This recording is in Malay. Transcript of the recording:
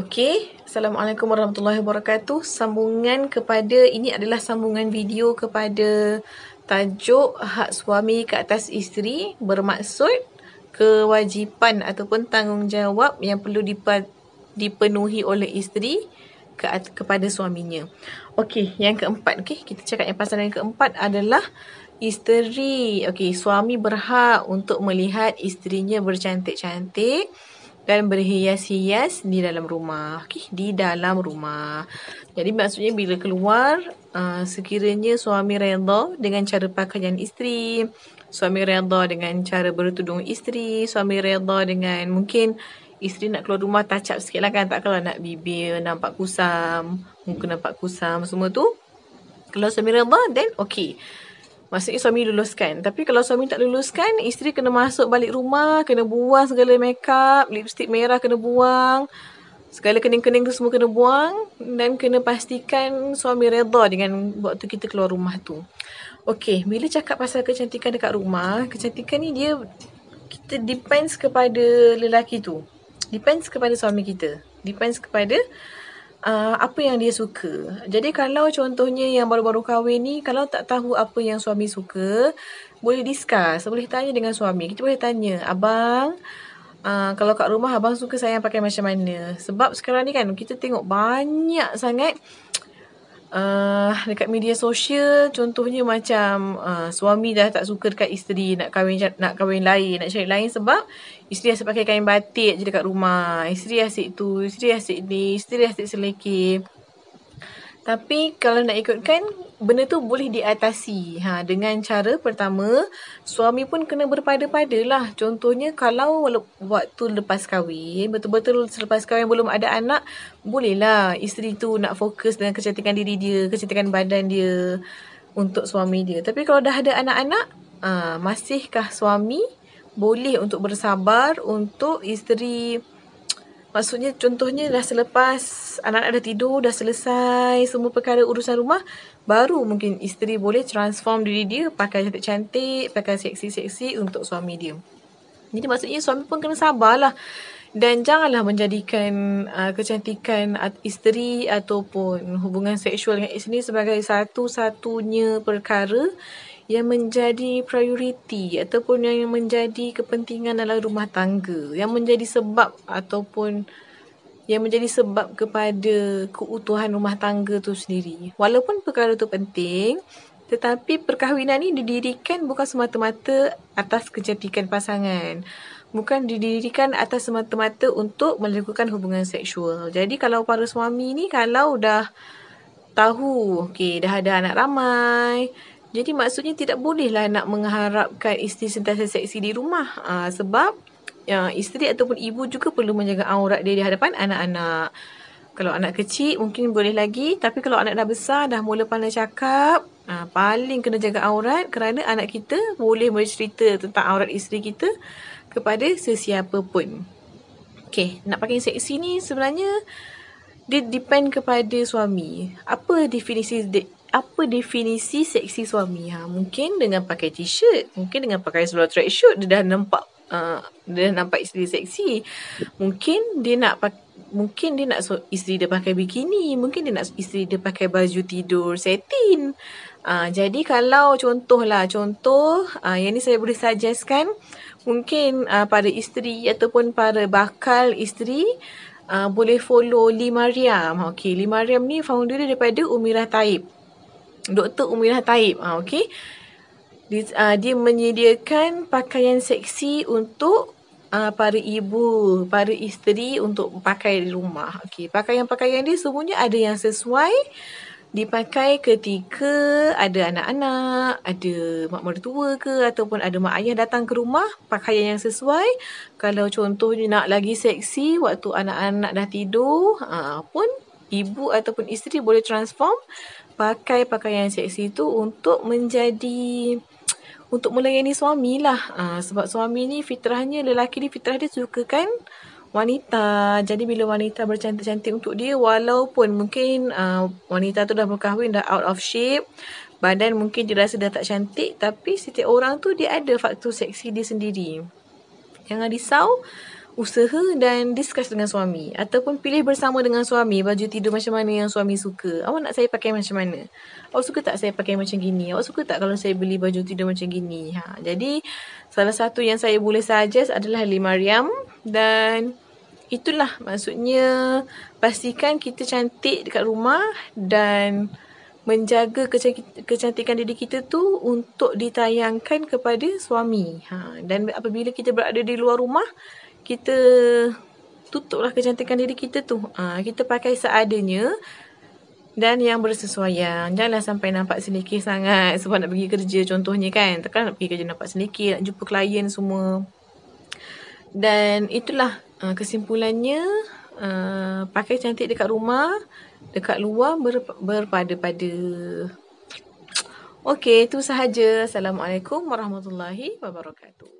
Okey, Assalamualaikum warahmatullahi wabarakatuh. Sambungan kepada ini adalah sambungan video kepada tajuk hak suami ke atas isteri bermaksud kewajipan ataupun tanggungjawab yang perlu dipenuhi oleh isteri ke kepada suaminya. Okey, yang keempat, okey, kita cakap yang pasal yang keempat adalah isteri. Okey, suami berhak untuk melihat isterinya bercantik-cantik dan berhias-hias di dalam rumah. Okey, di dalam rumah. Jadi maksudnya bila keluar, uh, sekiranya suami redha dengan cara pakaian isteri, suami redha dengan cara bertudung isteri, suami redha dengan mungkin isteri nak keluar rumah touch up sikit lah kan. Tak kalau nak bibir nampak kusam, muka nampak kusam, semua tu. Kalau suami redha, then okay. Maksudnya suami luluskan. Tapi kalau suami tak luluskan, isteri kena masuk balik rumah, kena buang segala makeup, lipstick merah kena buang. Segala kening-kening tu semua kena buang dan kena pastikan suami redha dengan waktu kita keluar rumah tu. Okey, bila cakap pasal kecantikan dekat rumah, kecantikan ni dia kita depends kepada lelaki tu. Depends kepada suami kita. Depends kepada uh, apa yang dia suka. Jadi kalau contohnya yang baru-baru kahwin ni kalau tak tahu apa yang suami suka, boleh discuss, boleh tanya dengan suami. Kita boleh tanya, "Abang, uh, kalau kat rumah abang suka saya pakai macam mana?" Sebab sekarang ni kan kita tengok banyak sangat uh, dekat media sosial contohnya macam uh, suami dah tak suka dekat isteri nak kahwin nak kahwin lain nak cari lain sebab isteri asyik pakai kain batik je dekat rumah. Isteri asyik tu isteri asyik ni isteri asyik selekeh tapi kalau nak ikutkan benda tu boleh diatasi. Ha dengan cara pertama suami pun kena berpada-pada lah contohnya kalau waktu lepas kahwin betul-betul selepas kahwin belum ada anak bolehlah isteri tu nak fokus dengan kecantikan diri dia kecantikan badan dia untuk suami dia. Tapi kalau dah ada anak-anak ha, masihkah suami boleh untuk bersabar untuk isteri Maksudnya contohnya dah selepas anak-anak dah tidur, dah selesai semua perkara urusan rumah, baru mungkin isteri boleh transform diri dia pakai cantik-cantik, pakai seksi-seksi untuk suami dia. Jadi maksudnya suami pun kena sabarlah. Dan janganlah menjadikan uh, kecantikan isteri ataupun hubungan seksual dengan isteri sebagai satu-satunya perkara yang menjadi prioriti ataupun yang menjadi kepentingan dalam rumah tangga yang menjadi sebab ataupun yang menjadi sebab kepada keutuhan rumah tangga tu sendiri. Walaupun perkara tu penting, tetapi perkahwinan ni didirikan bukan semata-mata atas kecantikan pasangan. Bukan didirikan atas semata-mata untuk melakukan hubungan seksual. Jadi kalau para suami ni kalau dah tahu, okay, dah ada anak ramai, jadi maksudnya tidak bolehlah nak mengharapkan isteri sentiasa seksi di rumah. Uh, sebab ya, isteri ataupun ibu juga perlu menjaga aurat dia di hadapan anak-anak. Kalau anak kecil mungkin boleh lagi. Tapi kalau anak dah besar, dah mula pandai cakap. Uh, paling kena jaga aurat kerana anak kita boleh bercerita tentang aurat isteri kita kepada sesiapa pun. Okay, nak pakai seksi ni sebenarnya dia depend kepada suami. Apa definisi de- apa definisi seksi suami? Ha, mungkin dengan pakai t-shirt, mungkin dengan pakai seluar track suit dia dah nampak uh, dia dah nampak isteri seksi. Mungkin dia nak mungkin dia nak isteri dia pakai bikini, mungkin dia nak isteri dia pakai baju tidur satin. Uh, jadi kalau contohlah contoh uh, yang ni saya boleh suggestkan mungkin uh, pada isteri ataupun para bakal isteri uh, boleh follow Lee Mariam. Okay, Lee Mariam ni founder dia daripada Umirah Taib. Dr. Umirah Taib. Ha, okay. Dia, uh, dia menyediakan pakaian seksi untuk uh, para ibu, para isteri untuk pakai di rumah. Okay. Pakaian-pakaian dia semuanya ada yang sesuai dipakai ketika ada anak-anak, ada mak mertua ke ataupun ada mak ayah datang ke rumah, pakaian yang sesuai. Kalau contohnya nak lagi seksi waktu anak-anak dah tidur, uh, pun ibu ataupun isteri boleh transform pakai pakaian seksi tu untuk menjadi untuk melayani suami lah. Ha, sebab suami ni fitrahnya, lelaki ni fitrah dia suka kan wanita. Jadi bila wanita bercantik-cantik untuk dia, walaupun mungkin uh, wanita tu dah berkahwin, dah out of shape, badan mungkin dia rasa dah tak cantik, tapi setiap orang tu dia ada faktor seksi dia sendiri. Jangan risau, usaha dan discuss dengan suami ataupun pilih bersama dengan suami baju tidur macam mana yang suami suka. Awak nak saya pakai macam mana? Awak suka tak saya pakai macam gini? Awak suka tak kalau saya beli baju tidur macam gini? Ha, jadi salah satu yang saya boleh suggest adalah Lee Mariam dan itulah maksudnya pastikan kita cantik dekat rumah dan menjaga kecantikan diri kita tu untuk ditayangkan kepada suami. Ha, dan apabila kita berada di luar rumah, kita tutuplah kecantikan diri kita tu. Ha, kita pakai seadanya dan yang bersesuaian. Janganlah sampai nampak sedikit sangat sebab nak pergi kerja contohnya kan. Takkan nak pergi kerja nampak sedikit, nak jumpa klien semua. Dan itulah uh, kesimpulannya uh, pakai cantik dekat rumah, dekat luar ber, berpada-pada. Okey, itu sahaja. Assalamualaikum warahmatullahi wabarakatuh.